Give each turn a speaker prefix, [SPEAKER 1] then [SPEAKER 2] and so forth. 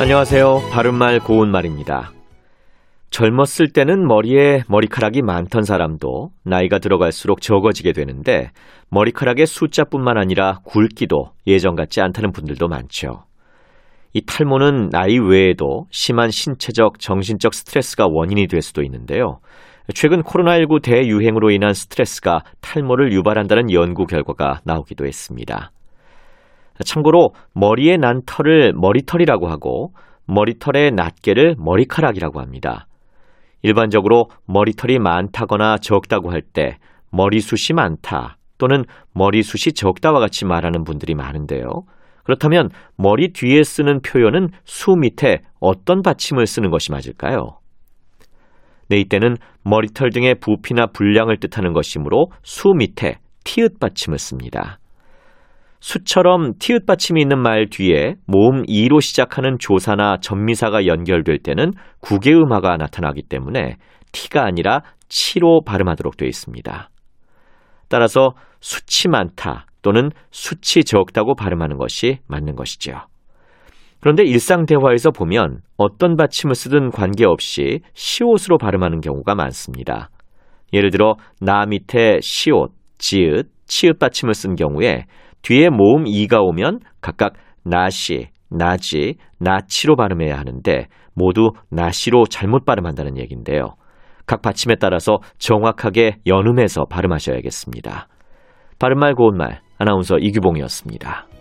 [SPEAKER 1] 안녕하세요. 바른말 고운말입니다. 젊었을 때는 머리에 머리카락이 많던 사람도 나이가 들어갈수록 적어지게 되는데 머리카락의 숫자뿐만 아니라 굵기도 예전 같지 않다는 분들도 많죠. 이 탈모는 나이 외에도 심한 신체적, 정신적 스트레스가 원인이 될 수도 있는데요. 최근 코로나19 대유행으로 인한 스트레스가 탈모를 유발한다는 연구 결과가 나오기도 했습니다. 참고로 머리에 난 털을 머리털이라고 하고 머리털의 낱개를 머리카락이라고 합니다. 일반적으로 머리털이 많다거나 적다고 할 때 머리숱이 많다 또는 머리숱이 적다와 같이 말하는 분들이 많은데요. 그렇다면 머리 뒤에 쓰는 표현은 수 밑에 어떤 받침을 쓰는 것이 맞을까요? 네, 이때는 머리털 등의 부피나 분량을 뜻하는 것이므로 수 밑에 티읕 받침을 씁니다. 수처럼 티읕 받침이 있는 말 뒤에 모음 이로 시작하는 조사나 전미사가 연결될 때는 구개음화가 나타나기 때문에 티가 아니라 치로 발음하도록 되어 있습니다. 따라서 수치 많다 또는 수치 적다고 발음하는 것이 맞는 것이죠. 그런데 일상 대화에서 보면 어떤 받침을 쓰든 관계없이 시옷으로 발음하는 경우가 많습니다. 예를 들어 나 밑에 시옷, 지읒, 치읒 받침을 쓴 경우에 뒤에 모음 이가 오면 각각 나시, 나지, 나치로 발음해야 하는데 모두 나시로 잘못 발음한다는 얘기인데요. 각 받침에 따라서 정확하게 연음해서 발음하셔야겠습니다. 바른말 고운말 아나운서 이규봉이었습니다.